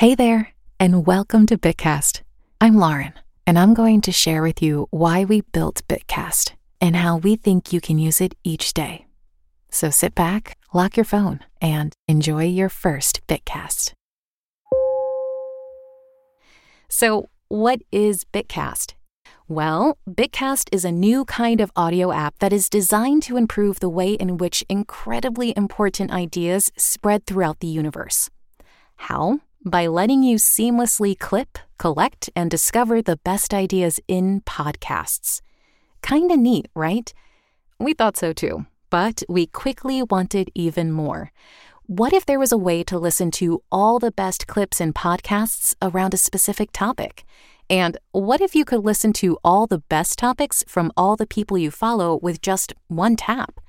Hey there, and welcome to Bitcast. I'm Lauren, and I'm going to share with you why we built Bitcast and how we think you can use it each day. So sit back, lock your phone, and enjoy your first Bitcast. So, what is Bitcast? Well, Bitcast is a new kind of audio app that is designed to improve the way in which incredibly important ideas spread throughout the universe. How? By letting you seamlessly clip, collect, and discover the best ideas in podcasts. Kinda neat, right? We thought so too, but we quickly wanted even more. What if there was a way to listen to all the best clips in podcasts around a specific topic? And what if you could listen to all the best topics from all the people you follow with just one tap?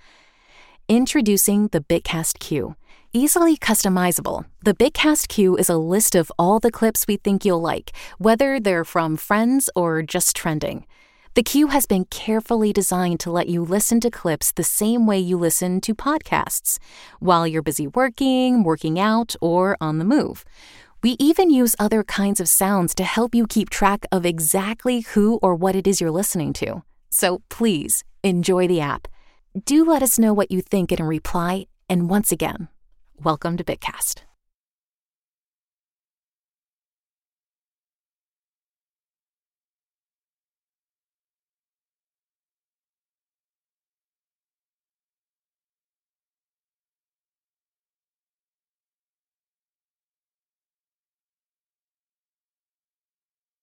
Introducing the Bitcast Queue. Easily customizable, the Bitcast Queue is a list of all the clips we think you'll like, whether they're from friends or just trending. The queue has been carefully designed to let you listen to clips the same way you listen to podcasts, while you're busy working, working out, or on the move. We even use other kinds of sounds to help you keep track of exactly who or what it is you're listening to. So please enjoy the app. Do let us know what you think in a reply, and once again, welcome to Bitcast.